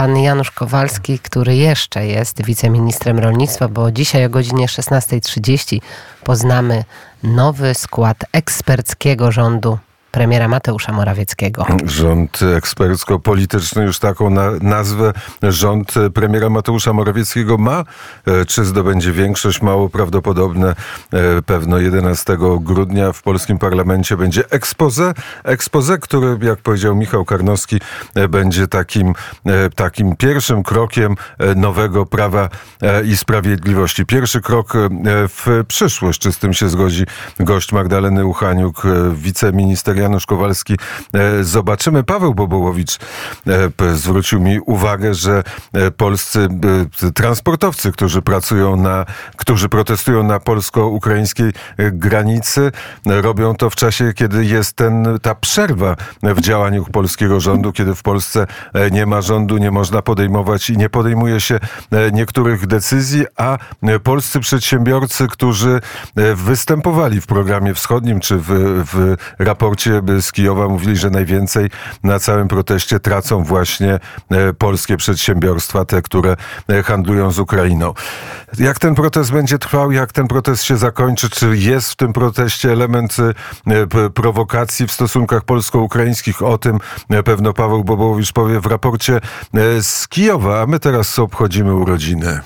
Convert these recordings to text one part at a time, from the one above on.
pan Janusz Kowalski, który jeszcze jest wiceministrem rolnictwa, bo dzisiaj o godzinie 16.30 poznamy nowy skład eksperckiego rządu premiera Mateusza Morawieckiego. Rząd ekspercko-polityczny już taką na, nazwę rząd premiera Mateusza Morawieckiego ma. E, czy zdobędzie większość? Mało prawdopodobne. E, pewno 11 grudnia w polskim parlamencie będzie expose. Expose, który, jak powiedział Michał Karnowski, e, będzie takim, takim pierwszym krokiem nowego prawa i sprawiedliwości. Pierwszy krok w przyszłość. Czy z tym się zgodzi gość Magdaleny Uchaniuk, wiceminister Janusz Kowalski. E, zobaczymy. Paweł Bobołowicz e, zwrócił mi uwagę, że e, polscy transportowcy, którzy pracują na, którzy protestują na polsko-ukraińskiej granicy, robią to w czasie, kiedy jest ten, ta przerwa w działaniu polskiego rządu, kiedy w Polsce nie ma rządu, nie można podejmować i nie podejmuje się niektórych decyzji, a polscy przedsiębiorcy, którzy występowali w programie wschodnim czy w, w raporcie z Kijowa mówili, że najwięcej na całym proteście tracą właśnie e, polskie przedsiębiorstwa, te, które e, handlują z Ukrainą. Jak ten protest będzie trwał, jak ten protest się zakończy, czy jest w tym proteście element e, prowokacji w stosunkach polsko-ukraińskich? O tym pewno Paweł Bobołowicz powie w raporcie z Kijowa, a my teraz obchodzimy urodziny.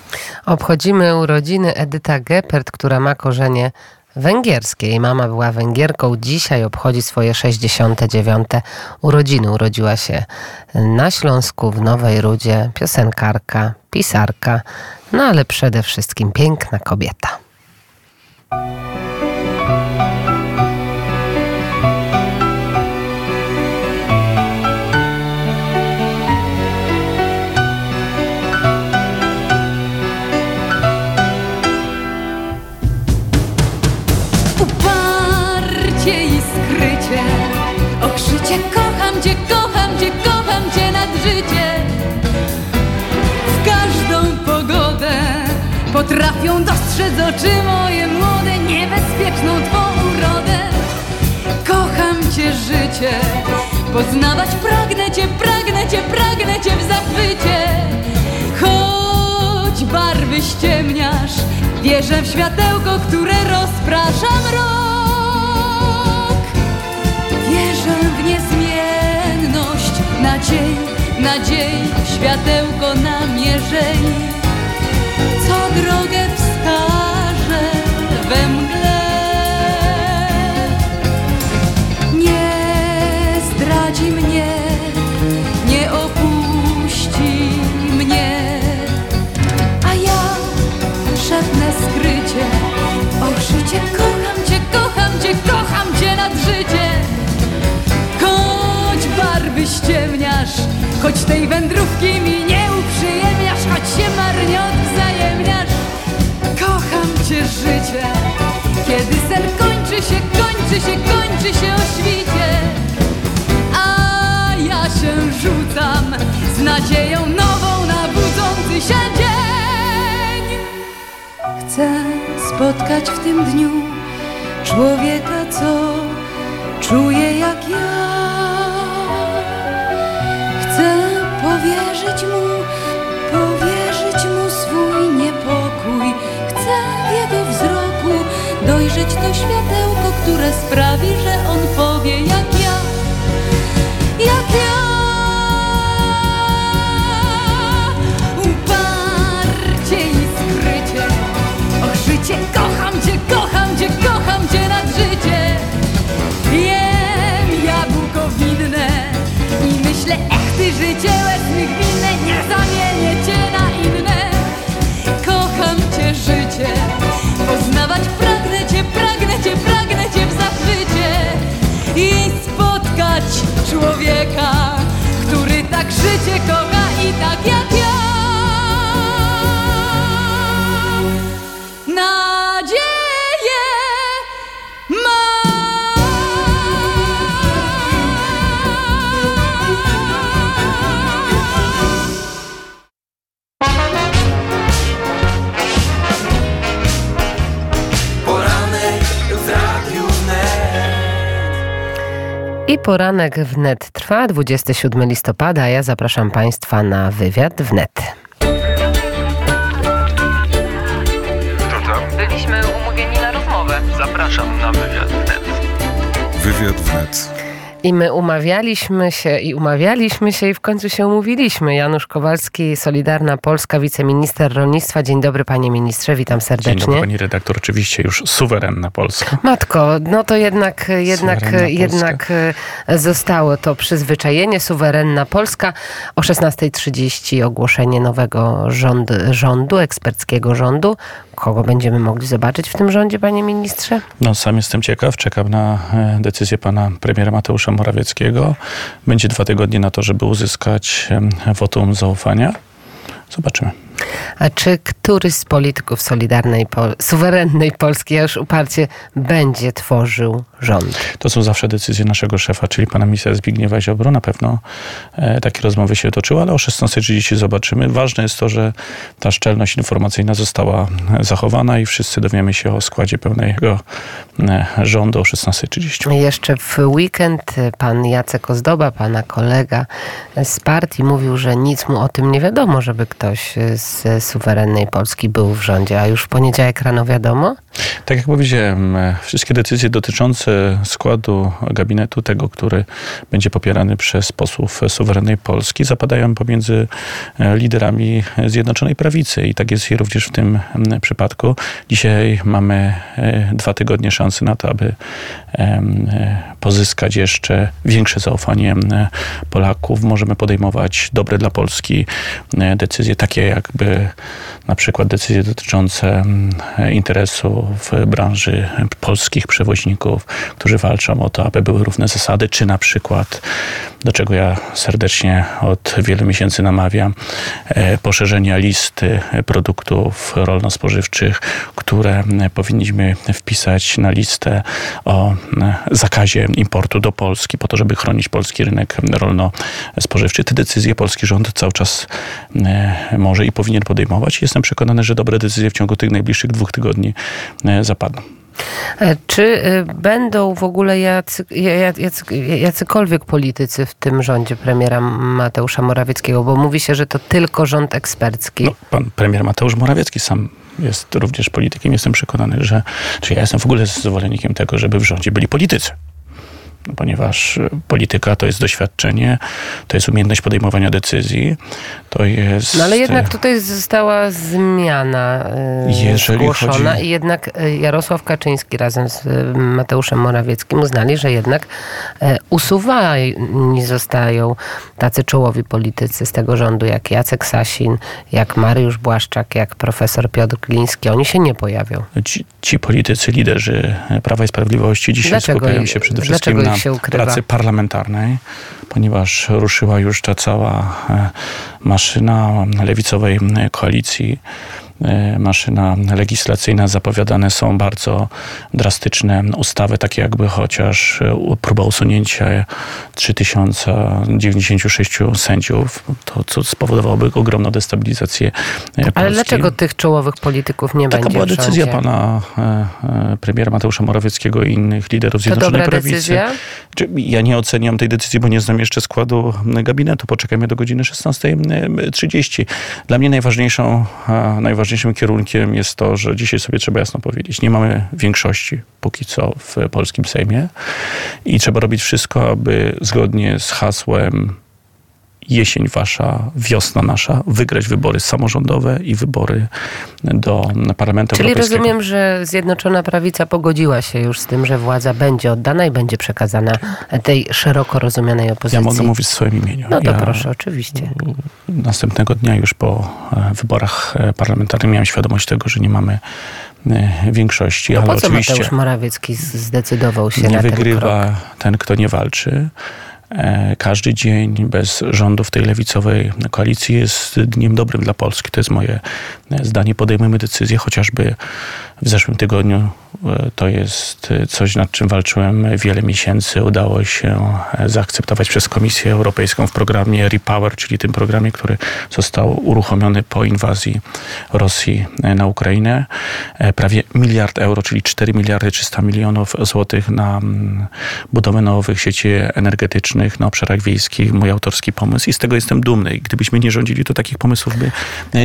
Obchodzimy urodziny Edyta Geppert, która ma korzenie węgierskie. Jej mama była Węgierką, dzisiaj obchodzi swoje 69. urodziny. Urodziła się na Śląsku, w Nowej Rudzie, piosenkarka, pisarka, no ale przede wszystkim piękna kobieta. Oczy moje młode Niebezpieczną twą urodę. Kocham cię życie Poznawać pragnę cię, pragnę cię, pragnę cię w zachwycie. Choć barwy ściemniasz Wierzę w światełko, które rozprasza mrok. Wierzę w niezmienność Nadziei, nadziei Światełko namierzeń. Co drogę wskaże we w jego wzroku dojrzeć to światełko, które sprawi, że on powie jak ja, jak ja. Uparcie i skrycie, o życie kocham cię, kocham cię, kocham cię nad życie. Jem jabłko winne i myślę, ech ty życie łez mych nie zamienię cię życie, poznawać pragnę cię, pragnę cię, pragnę cię w zachwycie i spotkać człowieka, który tak życie kocha i tak jak ja. I poranek wnet trwa 27 listopada, a ja zapraszam Państwa na wywiad wnet. Kto tam? Byliśmy umówieni na rozmowę. Zapraszam na wywiad wnet. Wywiad wnet. I my umawialiśmy się i umawialiśmy się i w końcu się umówiliśmy. Janusz Kowalski, Solidarna Polska, wiceminister rolnictwa. Dzień dobry panie ministrze, witam Dzień serdecznie. dobry pani redaktor, oczywiście już suwerenna Polska. Matko, no to jednak, jednak, Suwerenna jednak e, zostało to przyzwyczajenie. Suwerenna Polska. O 16.30 ogłoszenie nowego rząd, rządu, eksperckiego rządu. Kogo będziemy mogli zobaczyć w tym rządzie, panie ministrze? No sam jestem ciekaw, czekam na e, decyzję pana premiera Mateusza Morawieckiego. Będzie dwa tygodnie na to, żeby uzyskać wotum zaufania. Zobaczymy. A czy któryś z polityków Solidarnej, Pol- suwerennej Polski, już uparcie, będzie tworzył rząd? To są zawsze decyzje naszego szefa, czyli pana ministra Zbigniewa Ziobro. Na pewno e, takie rozmowy się toczyły, ale o 16.30 zobaczymy. Ważne jest to, że ta szczelność informacyjna została e, zachowana i wszyscy dowiemy się o składzie pełnego e, rządu o 16.30. Jeszcze w weekend pan Jacek Ozdoba, pana kolega z partii, mówił, że nic mu o tym nie wiadomo, żeby ktoś z suwerennej Polski był w rządzie. A już w poniedziałek rano wiadomo? Tak jak powiedziałem, e, wszystkie decyzje dotyczące składu gabinetu, tego, który będzie popierany przez posłów suwerennej Polski, zapadają pomiędzy e, liderami Zjednoczonej Prawicy. I tak jest również w tym przypadku. Dzisiaj mamy e, dwa tygodnie szansy na to, aby e, pozyskać jeszcze większe zaufanie Polaków. Możemy podejmować dobre dla Polski decyzje, takie jakby na przykład decyzje dotyczące m, interesu w branży polskich przewoźników, którzy walczą o to, aby były równe zasady, czy na przykład, do czego ja serdecznie od wielu miesięcy namawiam, e, poszerzenia listy produktów rolno-spożywczych, które powinniśmy wpisać na listę o m, zakazie importu do Polski, po to, żeby chronić polski rynek rolno-spożywczy. Te decyzje polski rząd cały czas e, może i powinien podejmować. Jestem przekonany, że dobre decyzje w ciągu tych najbliższych dwóch tygodni e, zapadną. E, Czy y, będą w ogóle jacy, jacy, jacykolwiek politycy w tym rządzie premiera Mateusza Morawieckiego? Bo mówi się, że to tylko rząd ekspercki. No, pan premier Mateusz Morawiecki sam jest również politykiem. Jestem przekonany, że czy ja jestem w ogóle zwolennikiem tego, żeby w rządzie byli politycy. Ponieważ e, polityka to jest doświadczenie, to jest umiejętność podejmowania decyzji, to jest... No ale jednak tutaj została zmiana y, Jeżeli zgłoszona chodzi- i jednak Jarosław Kaczyński razem z Mateuszem Morawieckim uznali, że jednak usuwani zostają tacy czołowi politycy z tego rządu, jak Jacek Sasin, jak Mariusz Błaszczak, jak profesor Piotr Gliński. Oni się nie pojawią. Ci, ci politycy, liderzy Prawa i Sprawiedliwości dzisiaj Dlaczego skupiają się przede wszystkim ich na pracy parlamentarnej, ponieważ ruszyła już ta cała e, maszyna lewicowej koalicji. E, Maszyna legislacyjna, zapowiadane są bardzo drastyczne ustawy, takie jakby chociaż e, próba usunięcia 3096 sędziów, to co spowodowałoby ogromną destabilizację e, Ale Polski. dlaczego tych czołowych polityków nie Taka będzie była w rządzie? decyzja pana premiera Mateusza Morawieckiego i innych liderów To Zjednoczonej dobra Prawicy. decyzja? Ja nie oceniam tej decyzji, bo nie znam jeszcze składu gabinetu. Poczekajmy do godziny 16.30. Dla mnie najważniejszą, e, najważniejszym kierunkiem jest to, że dzisiaj sobie trzeba jasno powiedzieć, nie mamy większości póki co w polskim Sejmie i trzeba robić wszystko, aby zgodnie z hasłem jesień wasza, wiosna nasza, wygrać wybory samorządowe i wybory do Parlamentu Czyli Europejskiego. rozumiem, że Zjednoczona Prawica pogodziła się już z tym, że władza będzie oddana i będzie przekazana tej szeroko rozumianej Ja opozycji. mogę mówić w swoim imieniu. No to ja proszę, oczywiście. Następnego dnia już po e, wyborach e, parlamentarnych miałem świadomość tego, że nie mamy e, większości, No ale po co oczywiście Mateusz Morawiecki zdecydował się nie na ten krok? wygrywa ten, kto nie walczy. E, Każdy dzień bez rządów tej lewicowej koalicji jest dniem dobrym dla Polski. To jest moje e, zdanie. Podejmujemy decyzje chociażby w zeszłym tygodniu. E, To jest e, coś, nad czym walczyłem wiele miesięcy. Udało się e, zaakceptować przez Komisję Europejską w programie Repower, czyli tym programie, który został uruchomiony po inwazji Rosji na Ukrainę. Prawie miliard euro, czyli 4 miliardy 300 milionów złotych na mm, budowę nowych sieci energetycznych na obszarach wiejskich. Mój autorski pomysł i z tego jestem dumny. Gdybyśmy nie rządzili, to takich pomysłów by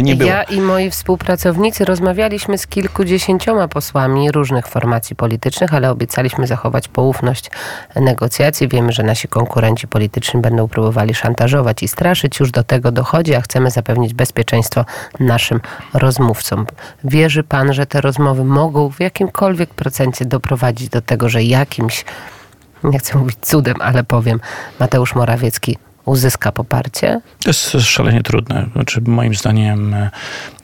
nie było. Ja i moi współpracownicy rozmawialiśmy z kilkudziesięcioma posłami różnych formacji politycznych, ale obiecaliśmy zachować poufność negocjacji. Wiemy, że nasi konkurenci polityczni będą próbowali szantażować i straszyć. Już do tego dochodzi, a chcemy zapewnić bezpieczeństwo naszym rozmówcom. Wierzy pan, że te rozmowy mogą w jakimkolwiek procencie doprowadzić do tego, że jakimś, nie chcę mówić cudem, ale powiem, Mateusz Morawiecki uzyska poparcie? To jest szalenie trudne. Znaczy, moim zdaniem e,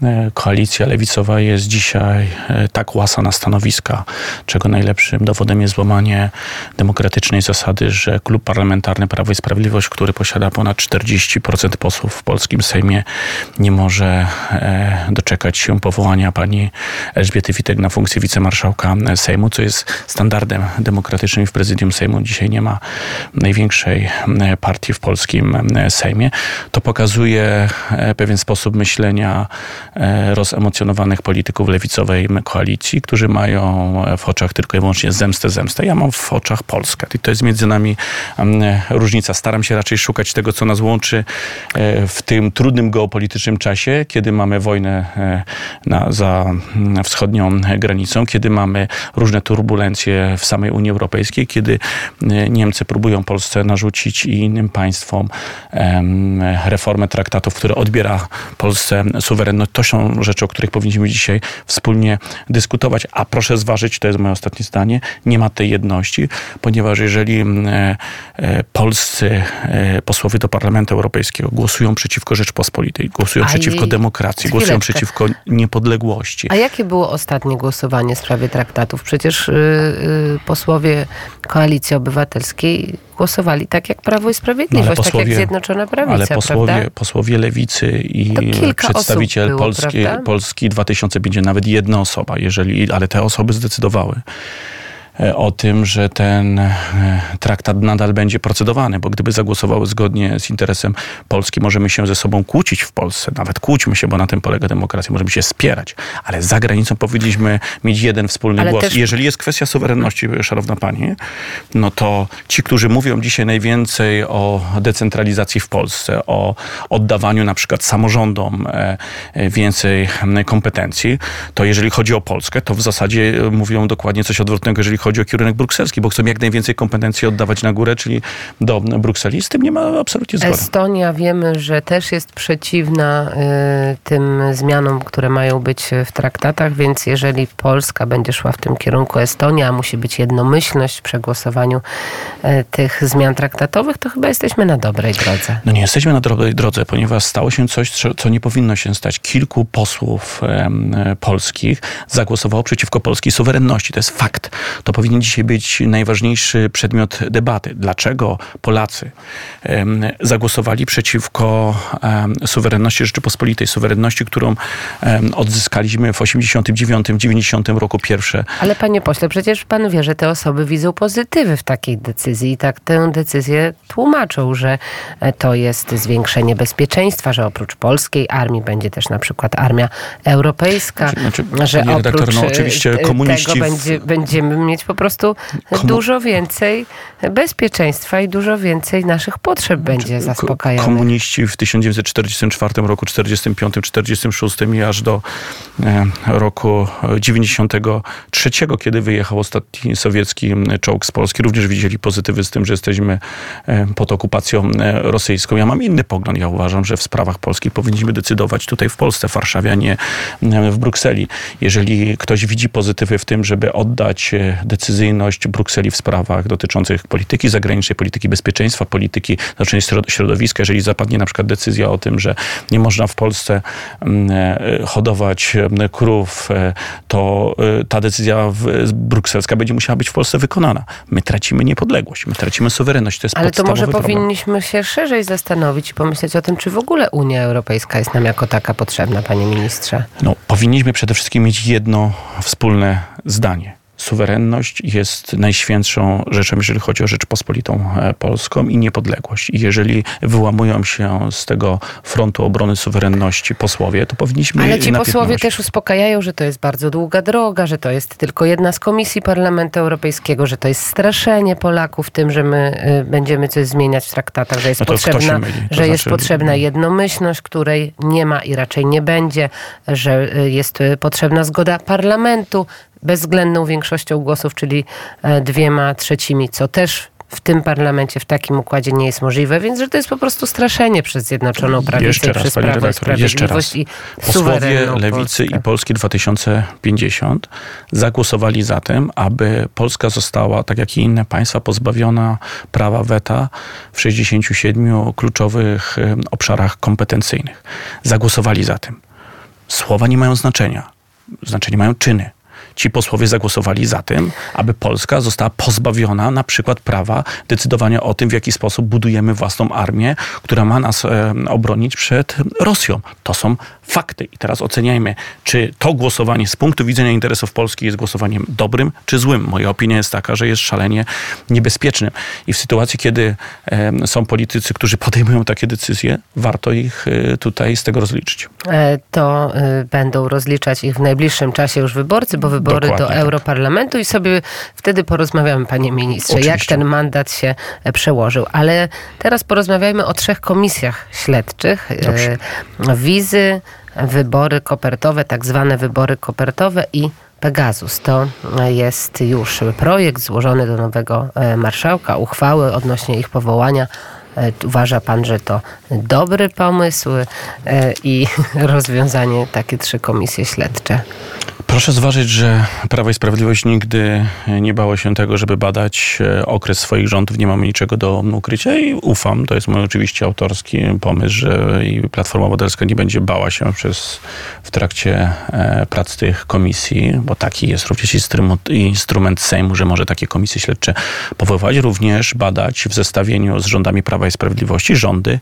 e, koalicja lewicowa jest dzisiaj e, tak łasa na stanowiska, czego najlepszym dowodem jest złamanie demokratycznej zasady, że klub parlamentarny Prawo i Sprawiedliwość, który posiada ponad 40% posłów w polskim Sejmie, nie może doczekać się powołania pani Elżbiety Witek na funkcję wicemarszałka Sejmu, co jest standardem demokratycznym w prezydium Sejmu. Dzisiaj nie ma największej partii w polskim e, Sejmie. To pokazuje e, pewien sposób myślenia e, rozemocjonowanych polityków lewicowej koalicji, którzy mają w oczach tylko i wyłącznie zemstę, zemstę. Ja mam w oczach Polskę. I to jest między nami różnica. Staram się raczej szukać tego, co nas łączy w tym trudnym geopolitycznym czasie, kiedy mamy wojnę na, za wschodnią granicą, kiedy mamy różne turbulencje w samej Unii Europejskiej, kiedy Niemcy próbują Polsce narzucić i innym państwom reformę traktatów, które odbiera Polsce suwerenność. To są rzeczy, o których powinniśmy dzisiaj wspólnie dyskutować. A proszę zważyć, to jest moje ostatnie zdanie, nie ma tej jedności, ponieważ jeżeli e, e, polscy e, posłowie do Parlamentu Europejskiego głosują przeciwko Rzeczpospolitej, głosują A przeciwko i- demokracji, głosują chwileczkę. przeciwko niepodległości. A jakie było ostatnie głosowanie w sprawie traktatów? Przecież y, y, posłowie Koalicji Obywatelskiej głosowali tak jak Prawo i Sprawiedliwość, tak jak Zjednoczona Prawica, ale posłowie, prawda? posłowie lewicy i przedstawiciel było, Polski, prawda? Polski 2000 będzie nawet jedna osoba, jeżeli, ale te osoby zdecydowały o tym, że ten e, traktat nadal będzie procedowany, bo gdyby zagłosowały zgodnie z interesem Polski, możemy się ze sobą kłócić w Polsce, nawet kłóćmy się, bo na tym polega demokracja, możemy się spierać, ale za granicą powinniśmy mieć jeden wspólny Ale głos. też- jeżeli jest kwestia suwerenności, szanowna pani, no to ci, którzy mówią dzisiaj najwięcej o decentralizacji w Polsce, o oddawaniu na przykład samorządom e, e, więcej kompetencji, to jeżeli chodzi o Polskę, to w zasadzie e, mówią dokładnie coś odwrotnego, jeżeli chodzi o kierunek brukselski, bo chcą jak najwięcej kompetencji oddawać na górę, czyli do Brukseli. Z tym nie ma absolutnie zgody. Estonia wiemy, że też jest przeciwna y, tym zmianom, które mają być w traktatach, więc jeżeli Polska będzie szła w tym kierunku, Estonia musi być jednomyślność w przegłosowaniu y, tych zmian traktatowych, to chyba jesteśmy na dobrej drodze. No nie jesteśmy na dobrej drodze, ponieważ stało się coś, co- nie powinno się stać. Kilku posłów e, polskich zagłosowało przeciwko polskiej suwerenności. To jest fakt. To powinien dzisiaj być najważniejszy przedmiot debaty. Dlaczego Polacy zagłosowali przeciwko suwerenności Rzeczypospolitej, suwerenności, którą odzyskaliśmy w 89-90 roku pierwsze Ale panie pośle, przecież pan wie, że te osoby widzą pozytywy w takiej decyzji i tak tę decyzję tłumaczą, że e, to jest zwiększenie bezpieczeństwa, że oprócz polskiej armii będzie też na przykład armia europejska, Znaczy, że panie redaktor, oprócz no e, oczywiście e, komuniści tego będzie, będziemy mieć po prostu Komu- dużo więcej bezpieczeństwa i dużo więcej naszych potrzeb będzie Znaczy, zaspokajanych. Komuniści w 1944 roku, 45, 46 i aż do e, roku 93, kiedy wyjechał ostatni sowiecki czołg z Polski, również widzieli pozytywy z tym, że jesteśmy e, pod okupacją e, rosyjską. Ja mam inny pogląd. Ja uważam, że w sprawach polskich powinniśmy decydować tutaj w Polsce, w Warszawie, a nie w Brukseli. Jeżeli ktoś widzi pozytywy w tym, żeby oddać decyzyjność Brukseli w sprawach dotyczących polityki zagranicznej, polityki bezpieczeństwa, polityki dotyczącej środowiska. Jeżeli zapadnie na przykład decyzja o tym, że nie można w Polsce mm, e, hodować mm, krów, e, to e, ta decyzja brukselska będzie musiała być w Polsce wykonana. My tracimy niepodległość, my tracimy suwerenność. To jest Ale to może problem. powinniśmy się szerzej zastanowić i pomyśleć o tym, czy w ogóle Unia Europejska jest nam jako taka potrzebna, panie ministrze. No, powinniśmy przede wszystkim mieć jedno wspólne zdanie. Suwerenność jest najświętszą rzeczą, jeżeli chodzi o Rzeczpospolitą e, Polską i niepodległość. I jeżeli wyłamują się z tego frontu obrony suwerenności posłowie, to powinniśmy Ale ci posłowie też uspokajają, że to jest bardzo długa droga, że to jest tylko jedna z komisji Parlamentu Europejskiego, że to jest straszenie Polaków tym, że my y, będziemy coś zmieniać w traktatach, że jest, No potrzebna, że jest znaczy- potrzebna jednomyślność, której nie ma i raczej nie będzie, że y, jest y, potrzebna zgoda parlamentu bezwzględną większością głosów, czyli e, dwiema trzecimi, co też w tym parlamencie, w takim układzie nie jest możliwe, więc że to jest po prostu straszenie przez Zjednoczoną Prawicę Jeszcze i raz, przez Prawo i redaktor, jeszcze raz. I Posłowie Lewicy Polskę. i Polski 2050 zagłosowali za tym, aby Polska została, tak jak i inne państwa, pozbawiona prawa weta w 67 kluczowych obszarach kompetencyjnych. Zagłosowali za tym. Słowa nie mają znaczenia. Znaczenie mają czyny. Ci posłowie zagłosowali za tym, aby Polska została pozbawiona na przykład prawa decydowania o tym, w jaki sposób budujemy własną armię, która ma nas e, obronić przed Rosją. To są fakty. I teraz oceniajmy, czy to głosowanie z punktu widzenia interesów Polski jest głosowaniem dobrym czy złym. Moja opinia jest taka, że jest szalenie niebezpiecznym. I w sytuacji, kiedy e, są politycy, którzy podejmują takie decyzje, warto ich e, tutaj z tego rozliczyć. E, to y, będą rozliczać ich w najbliższym czasie już wyborcy, bo wybory Dokładnie do tak. Europarlamentu i sobie wtedy porozmawiamy, panie ministrze, jak Oczywiście. ten mandat się e, przełożył. Ale teraz porozmawiajmy o trzech komisjach śledczych. E, Dobrze. Wizy, wybory kopertowe, tak zwane wybory kopertowe i Pegasus. To jest już projekt złożony do nowego e, marszałka, uchwały odnośnie ich powołania. Uważa pan, że to dobry pomysł i rozwiązanie takie trzy komisje śledcze? Proszę zważyć, że Prawo i Sprawiedliwość nigdy nie bało się tego, żeby badać e, okres swoich rządów. Nie mamy niczego do ukrycia i ufam, to jest mój oczywiście autorski pomysł, że Platforma Obywatelska nie będzie bała się przez, w trakcie e, prac tych komisji, bo taki jest również instrument, instrument Sejmu, że może takie komisje śledcze powoływać, również badać w zestawieniu z rządami Prawa i Sprawiedliwości rządy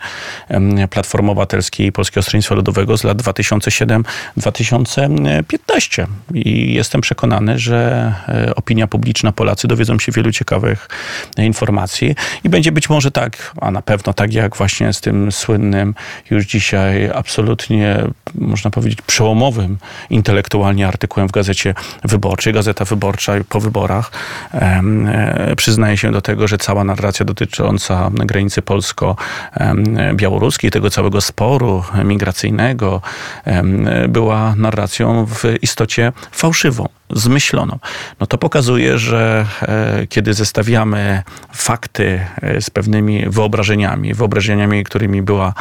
Platformy Obywatelskiej i Polskiego Stronnictwa Ludowego z lat 2007-2015. I jestem przekonany, że e, opinia publiczna, Polacy dowiedzą się wielu ciekawych e, informacji i będzie być może tak, a na pewno tak jak właśnie z tym słynnym już dzisiaj absolutnie, można powiedzieć, przełomowym intelektualnie artykułem w Gazecie Wyborczej. Gazeta Wyborcza po wyborach e, przyznaje się do tego, że cała narracja dotycząca granicy polsko-białoruskiej, tego całego sporu migracyjnego była narracją w istocie fałszywą, zmyśloną. No to pokazuje, że e, kiedy zestawiamy fakty e, z pewnymi wyobrażeniami, wyobrażeniami, którymi była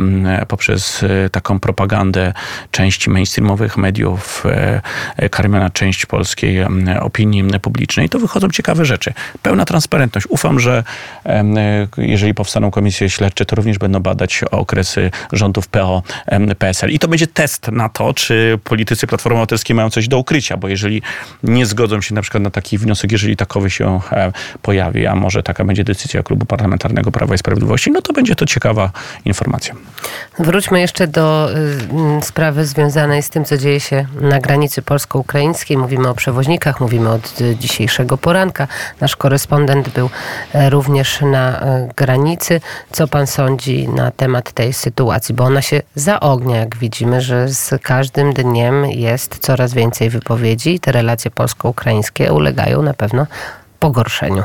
mm, poprzez e, taką propagandę części mainstreamowych mediów karmiona część polskiej em, opinii publicznej, to wychodzą ciekawe rzeczy. Pełna transparentność. Ufam, że jeżeli powstaną komisje śledcze, to również będą badać okresy rządów PO, PSL. I to będzie test na to, czy politycy Platformy Obywatelskiej mają coś do ukrycia, bo jeżeli nie zgodzą się na przykład na taki wniosek, jeżeli takowy się e, pojawi, a może taka będzie decyzja Klubu Parlamentarnego Prawa i Sprawiedliwości, no to będzie to ciekawa informacja. Wróćmy jeszcze do mm, sprawy związanej z tym, co dzieje się na granicy polsko-ukraińskiej. Mówimy o przewoźnikach, mówimy od y, dzisiejszego poranka. Nasz korespondent był e, również na e, granicy. Co pan sądzi na temat tej sytuacji? Bo ona się zaognia, jak widzimy, że z każdym dniem jest coraz więcej wypowiedzi i te relacje polsko-ukraińskie ulegają na pewno pogorszeniu.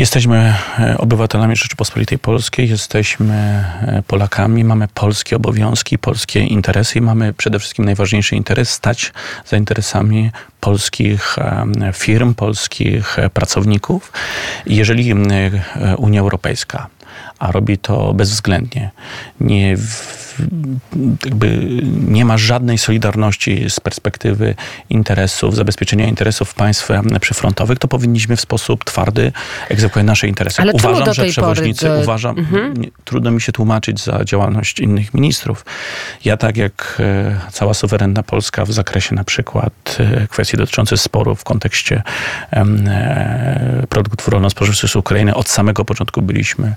Jesteśmy e, obywatelami Rzeczypospolitej Polskiej, jesteśmy e, Polakami, mamy polskie obowiązki, polskie interesy i mamy przede wszystkim najważniejszy interes stać za interesami polskich e, firm, polskich pracowników. Jeżeli Unia Europejska a robi to bezwzględnie. Nie, jakby nie ma żadnej solidarności z perspektywy interesów, zabezpieczenia interesów państw przyfrontowych, to powinniśmy w sposób twardy egzekwować nasze interesy. Ale uważam, że pory przewoźnicy, do- uważam, nie, trudno mi się tłumaczyć za działalność innych ministrów. Ja tak jak e, cała suwerenna Polska w zakresie na przykład e, kwestii dotyczących sporów w kontekście e, produktów rolno-spożywczych z Ukrainy, od samego początku byliśmy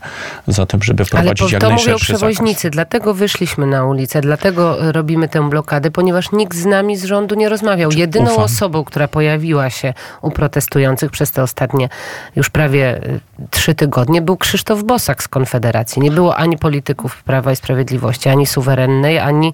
za tym, żeby Ale wprowadzić po, jak to mówią najszerszy zakaz. przewoźnicy, dlatego wyszliśmy na ulicę, dlatego robimy tę blokadę, ponieważ nikt z nami z rządu nie rozmawiał. Jedyną ufam. osobą, która pojawiła się u protestujących przez te ostatnie już prawie y, trzy tygodnie, był Krzysztof Bosak z Konfederacji. Nie było ani polityków Prawa i Sprawiedliwości, ani suwerennej, ani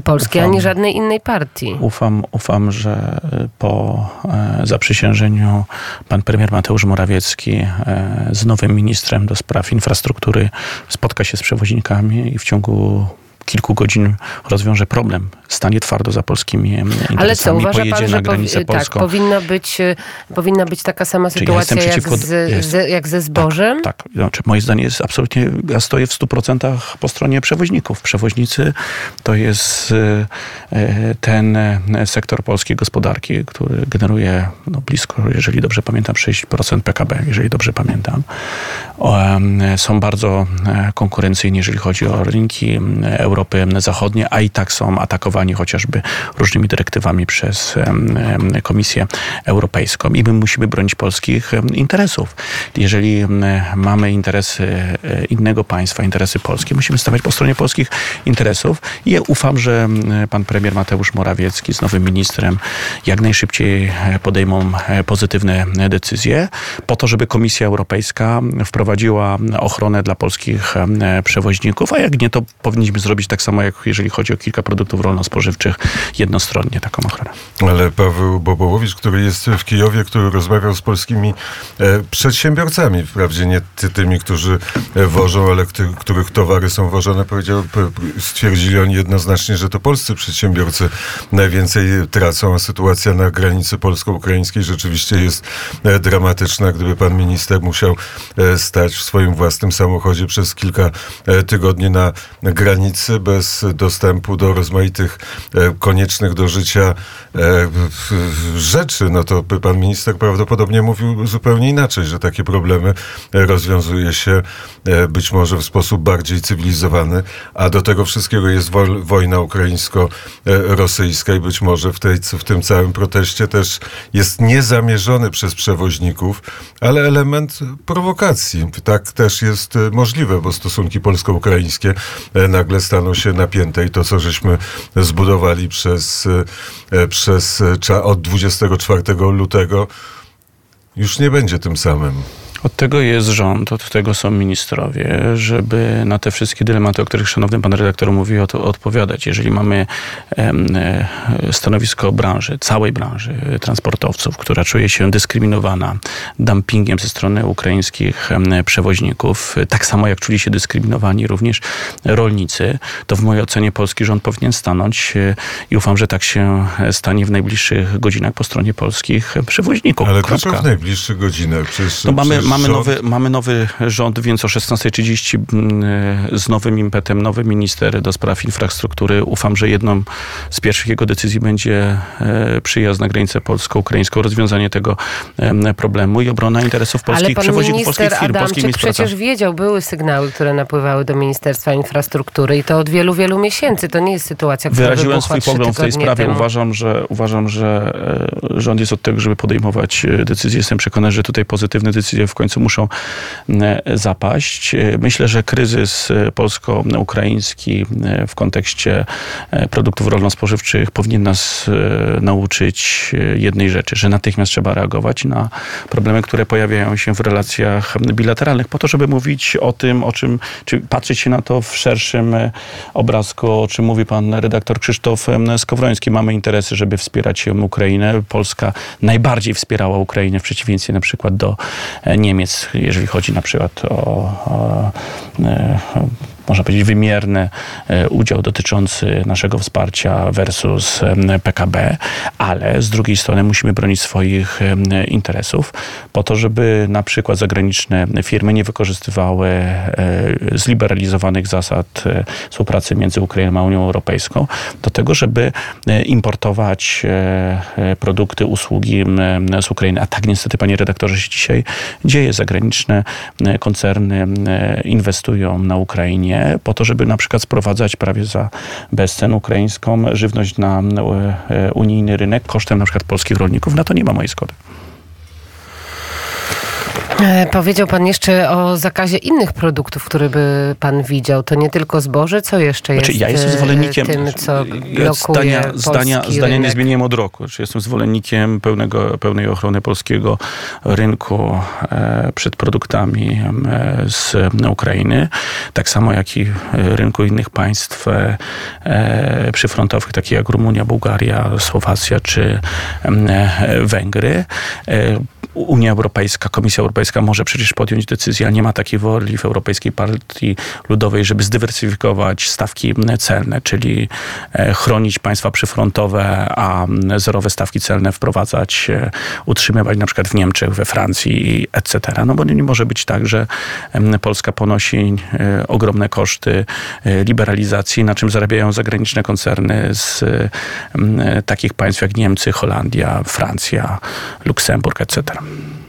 Polskiej, Ufam. ani żadnej innej partii. Ufam, ufam, że y, po e, zaprzysiężeniu pan premier Mateusz Morawiecki e, z nowym ministrem do spraw infrastruktury spotka się z przewoźnikami i w ciągu kilku godzin rozwiąże problem. Stanie twardo za polskimi interesami. Ale co, uważa pojedzie pan, że na powi- granicę tak, powinna, być, y, powinna być taka sama Czy ja sytuacja jak, z, ja jestem- z, jak ze zbożem? Tak, znaczy moje zdanie jest absolutnie, ja stoję w 100% po stronie przewoźników. Przewoźnicy to jest e, e, ten e, sektor polskiej gospodarki, który generuje no, blisko, jeżeli dobrze pamiętam, 6% PKB, jeżeli dobrze pamiętam. Są bardzo e, konkurencyjni, jeżeli chodzi o rynki Europy Zachodniej, a i tak są atakowani chociażby różnymi dyrektywami przez Komisję Europejską. I my musimy bronić polskich interesów. Jeżeli mamy interesy e, innego państwa, interesy polskie, musimy stawać po stronie polskich interesów. I ja ufam, że pan premier Mateusz Morawiecki z nowym ministrem jak najszybciej e, podejmą pozytywne decyzje po to, żeby Komisja Europejska wprowadziła ochronę dla polskich przewoźników, a jak nie, to powinniśmy zrobić tak samo, jak jeżeli chodzi o kilka produktów rolno-spożywczych, jednostronnie taką ochronę. Ale Paweł Bobołowicz, który jest w Kijowie, który rozmawiał z polskimi e, przedsiębiorcami, wprawdzie nie ty, tymi, którzy e, wożą, ale których towary są wożone, powiedział, stwierdzili oni jednoznacznie, że to polscy przedsiębiorcy najwięcej tracą, a sytuacja na granicy polsko-ukraińskiej rzeczywiście jest e, dramatyczna. Gdyby pan minister musiał e, stać w swoim własnym samochodzie przez kilka e, tygodni na granicy bez dostępu do rozmaitych e, koniecznych do życia e, rzeczy, no to pan minister prawdopodobnie mówił zupełnie inaczej, że takie problemy rozwiązuje się być może w sposób bardziej cywilizowany, a do tego wszystkiego jest wo- wojna ukraińsko-rosyjska i być może w, tej, w tym całym proteście też jest niezamierzony przez przewoźników, ale element prowokacji. Tak też jest e, możliwe, bo stosunki polsko-ukraińskie e, nagle staną się napięte i to, co żeśmy zbudowali przez, e, przez od 24 lutego, już nie będzie tym samym. Od tego jest rząd, od tego są ministrowie, żeby na te wszystkie dylematy, o których szanowny pan redaktor mówi, od, odpowiadać. Jeżeli mamy e, stanowisko branży, całej branży transportowców, która czuje się dyskryminowana dumpingiem ze strony ukraińskich przewoźników, tak samo jak czuli się dyskryminowani również rolnicy, to w mojej ocenie polski rząd powinien stanąć e, i ufam, że tak się stanie w najbliższych godzinach po stronie polskich przewoźników. Ale Kropka. w najbliższych godzinach. Przecież, No mamy, przecież mamy, rząd- nowy, mamy nowy rząd, więc o 16.30 mm, z nowym impetem, nowy minister do spraw infrastruktury. Ufam, że jedną z pierwszych jego decyzji będzie e, przyjazd na granicę polsko-ukraińską, rozwiązanie tego em, problemu i obrona interesów polskich przewoźników, polskich firm, polskich miejsc pracy. przecież wiedział, były sygnały, które napływały do Ministerstwa Infrastruktury i to od wielu, wielu miesięcy. To nie jest sytuacja, która Wyraziłem swój pogląd w tej sprawie. temu. Uważam, że, uważam, że e, rząd jest od tego, żeby podejmować e, decyzje. Jestem przekonany, że tutaj pozytywne decyzje w końcu muszą e, zapaść. E, Myślę, że kryzys e, polsko-ukraiński w kontekście produktów rolno-spożywczych powinien nas nauczyć jednej rzeczy, że natychmiast trzeba reagować na problemy, które pojawiają się w relacjach bilateralnych, po to, żeby mówić o tym, o czym, czy patrzeć się na to w szerszym obrazku, o czym mówi pan redaktor Krzysztof Skowroński. Mamy interesy, żeby wspierać Ukrainę. Polska najbardziej wspierała Ukrainę w przeciwieństwie na przykład do e, Niemiec, jeżeli chodzi na przykład o, o, e, można powiedzieć, wymierny e, udział dotyczący naszego wsparcia versus PKB, ale z drugiej strony musimy bronić swoich interesów po to, żeby na przykład zagraniczne firmy nie wykorzystywały e, zliberalizowanych zasad e, współpracy między Ukrainą a Unią Europejską do tego, żeby importować produkty, usługi z Ukrainy. A tak niestety, panie redaktorze, się dzisiaj dzieje. Zagraniczne koncerny inwestują na Ukrainie po to, żeby na przykład sprowadzać prawie za bezcen ukraińską żywność na e, e, unijny rynek kosztem na przykład polskich rolników. Na to nie ma mojej zgody. E, Powiedział pan jeszcze o zakazie innych produktów, które by pan widział. To nie tylko zboże, co jeszcze Znaczy, jest ja jestem e, zwolennikiem. tym, co ja blokuje zdania, zdania, zdania nie zmieniłem od roku. Znaczy, jestem zwolennikiem pełnego, pełnej ochrony polskiego rynku e, przed produktami e, z Ukrainy. Tak samo jak i e, rynku innych państw e, e, przyfrontowych, takich jak Rumunia, Bułgaria, Słowacja czy e, Węgry. Unia Europejska, Komisja Europejska może przecież podjąć decyzję, ale nie ma takiej woli w Europejskiej Partii Ludowej, żeby zdywersyfikować stawki celne, czyli e, chronić państwa przyfrontowe, a zerowe stawki celne wprowadzać, e, utrzymywać na przykład w Niemczech, we Francji, etc. No bo nie może być tak, że Polska ponosi e, ogromne koszty liberalizacji, na czym zarabiają zagraniczne koncerny z takich państw jak Niemcy, Holandia, Francja, Luksemburg, etc. Welcome.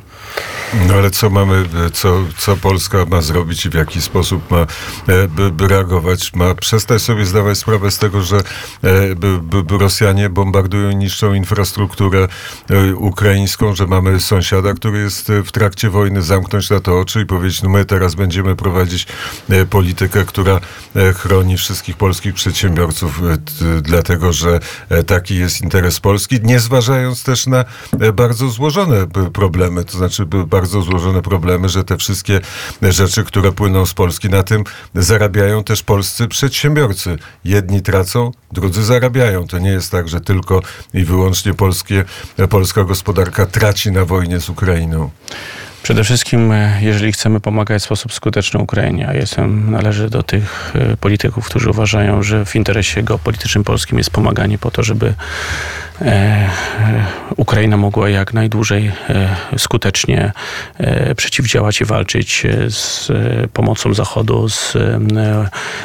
No ale co mamy, co, co Polska ma zrobić i w jaki sposób ma e, reagować? Ma przestać sobie zdawać sprawę z tego, że e, Rosjanie bombardują i niszczą infrastrukturę e, ukraińską, że mamy sąsiada, który jest e, w trakcie wojny, zamknąć na to oczy i powiedzieć, no my teraz będziemy prowadzić e, politykę, która e, chroni wszystkich polskich przedsiębiorców, dlatego że taki jest interes Polski, nie zważając też na bardzo złożone problemy, to znaczy b- bardzo złożone problemy, że te wszystkie rzeczy, które płyną z Polski, na tym zarabiają też polscy przedsiębiorcy. Jedni tracą, drudzy zarabiają. To nie jest tak, że tylko i wyłącznie polskie, polska gospodarka traci na wojnie z Ukrainą. Przede wszystkim, e, jeżeli chcemy pomagać w sposób skuteczny Ukrainie, a jestem, należę do tych e, polityków, którzy uważają, że w interesie geopolitycznym polskim jest pomaganie po to, żeby Ukraina mogła jak najdłużej e, skutecznie e, przeciwdziałać i walczyć e, z e, pomocą Zachodu, z e,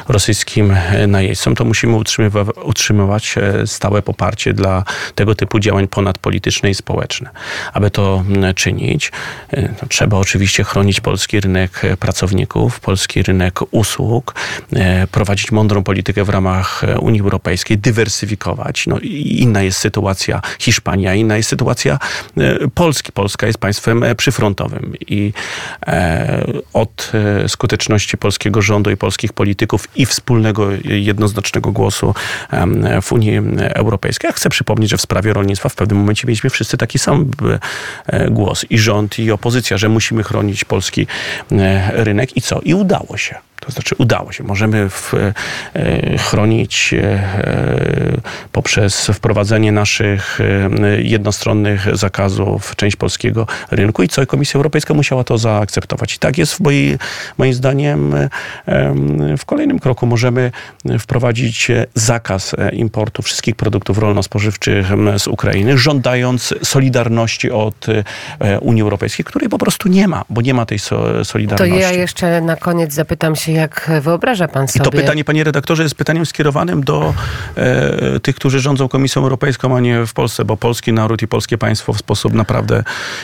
rosyjskim e, najeźdźcą, to musimy utrzymywa- utrzymywać e, stałe poparcie dla tego typu działań ponadpolityczne i społeczne. Aby to czynić, e, no, trzeba oczywiście chronić polski rynek e, pracowników, polski rynek usług, e, prowadzić mądrą politykę w ramach e, Unii Europejskiej, dywersyfikować. No, inna jest sytuacja Hiszpania, inna jest sytuacja e, Polski. Polska jest państwem e, przyfrontowym i e, od skuteczności polskiego rządu i polskich polityków i wspólnego, jednoznacznego głosu w Unii Europejskiej. Ja chcę przypomnieć, że w sprawie rolnictwa w pewnym momencie mieliśmy wszyscy taki sam głos i rząd, i opozycja, że musimy chronić polski rynek i co? I udało się. To znaczy udało się. Możemy w, e, chronić e, e, poprzez wprowadzenie naszych e, jednostronnych zakazów część polskiego rynku i co? Komisja Europejska musiała to zaakceptować. I tak jest w mojej, moim zdaniem e, em, w kolejnym kroku możemy wprowadzić e, zakaz e, importu wszystkich produktów rolno-spożywczych z Ukrainy, żądając solidarności od e, Unii Europejskiej, której po prostu nie ma, bo nie ma tej so, To solidarności. ja jeszcze na koniec zapytam się, jak wyobraża pan I sobie... to pytanie, panie redaktorze, jest pytaniem skierowanym do e, tych, którzy rządzą Komisją Europejską, a nie w Polsce, bo polski naród i polskie państwo w sposób naprawdę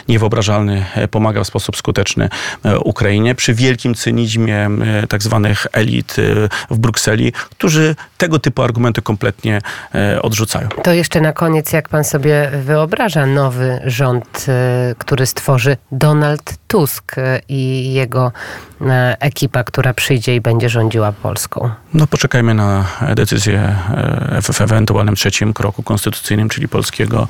niewyobrażalny e, pomaga w sposób skuteczny e, Ukrainie przy wielkim cynizmie e, tak zwanych elit w Brukseli, którzy tego typu argumenty kompletnie e, odrzucają. To jeszcze na koniec, jak pan sobie wyobraża nowy rząd, który stworzy Donald Tusk i jego ekipa, która przyjdzie i będzie rządziła Polską? No poczekajmy na decyzję e, w, w ewentualnym trzecim kroku konstytucyjnym, czyli polskiego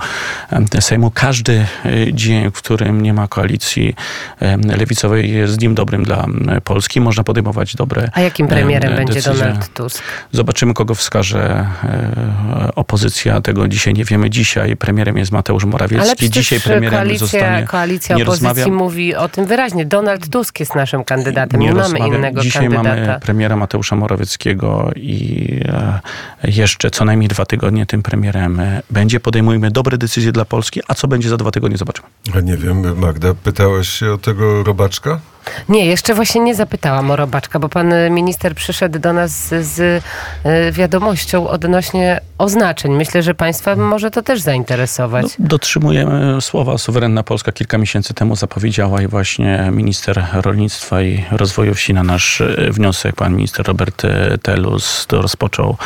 e, Sejmu. Każdy e, dzień, w którym nie ma koalicji e, lewicowej jest dniem dobrym dla Polski. Można podejmować dobre A jakim premierem e, będzie decyzje. Donald Tusk? Zobaczymy, kogo wskaże e, opozycja. Tego dzisiaj nie wiemy. Dzisiaj premierem jest Mateusz Morawiecki. Ale dzisiaj premierem koalicja, zostanie... koalicja nie opozycji mówi o tym wyraźnie. Donald Tusk jest naszym kandydatem. Nie, mamy rozmawiam. innego Dzisiaj kandydata. Mamy premiera Mateusza Morawieckiego i e, jeszcze co najmniej dwa tygodnie tym premierem e, będzie. Podejmujmy dobre decyzje dla Polski, a co będzie za dwa tygodnie zobaczymy. A nie wiem, Magda, pytałaś się o tego robaczka? Nie, jeszcze właśnie nie zapytałam o robaczka, bo pan minister przyszedł do nas z, z e, wiadomością odnośnie oznaczeń. Myślę, że państwa może to też zainteresować. No, dotrzymujemy słowa. Suwerenna Polska kilka miesięcy temu zapowiedziała i właśnie minister rolnictwa i rozwoju wsi na nasz e, wniosek, pan minister Robert e, Telus, to rozpoczął,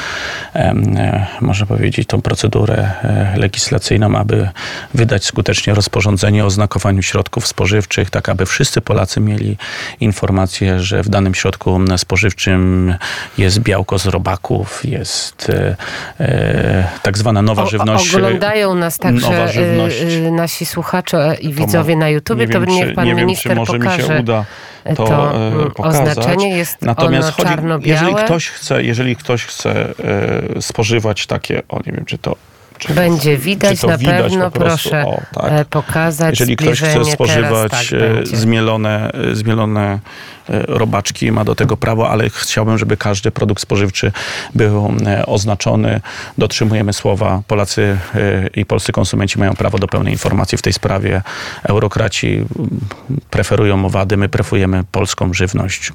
można powiedzieć, tą procedurę legislacyjną, aby wydać skutecznie rozporządzenie o znakowaniu środków spożywczych, tak aby wszyscy Polacy mieli informację, że w danym środku spożywczym jest białko z robaków, jest e, e, tak zwana nowa O- żywność. Oglądają nas także y, nasi słuchacze i widzowie na YouTubie, Nie to wiem, niech czy- pan nie wiem, minister czy może pokaże. mi się uda to, to, e, mm, pokazać. oznaczenie jest Natomiast ono czarno-białe. jeżeli ktoś chce, jeżeli ktoś chce e, spożywać takie, o nie wiem, czy to czy, Będzie widać, czy na widać pewno, po proszę o, tak. e, pokazać Jeżeli ktoś chce spożywać teraz, tak e, zmielone, e, zmielone robaczki, ma do tego prawo, ale chciałbym, żeby każdy produkt spożywczy był oznaczony. Dotrzymujemy słowa. Polacy i polscy konsumenci mają prawo do pełnej informacji w tej sprawie. Eurokraci preferują owady, my preferujemy polską żywność.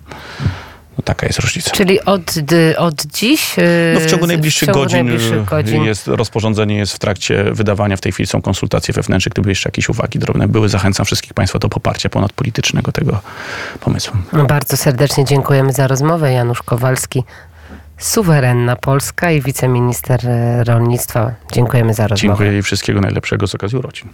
No, taka jest różnica. Czyli od, od dziś? y, No w ciągu najbliższych, w ciągu godzin, najbliższych y, godzin. jest rozporządzenie jest w trakcie wydawania. W tej chwili są konsultacje wewnętrzne. Gdyby jeszcze jakieś uwagi drobne były, zachęcam wszystkich Państwa do poparcia ponadpolitycznego tego pomysłu. No, Bardzo serdecznie dziękujemy za rozmowę. Janusz Kowalski, suwerenna Polska i wiceminister e, rolnictwa. Dziękujemy za rozmowę. Dziękuję i wszystkiego najlepszego z okazji urodzin.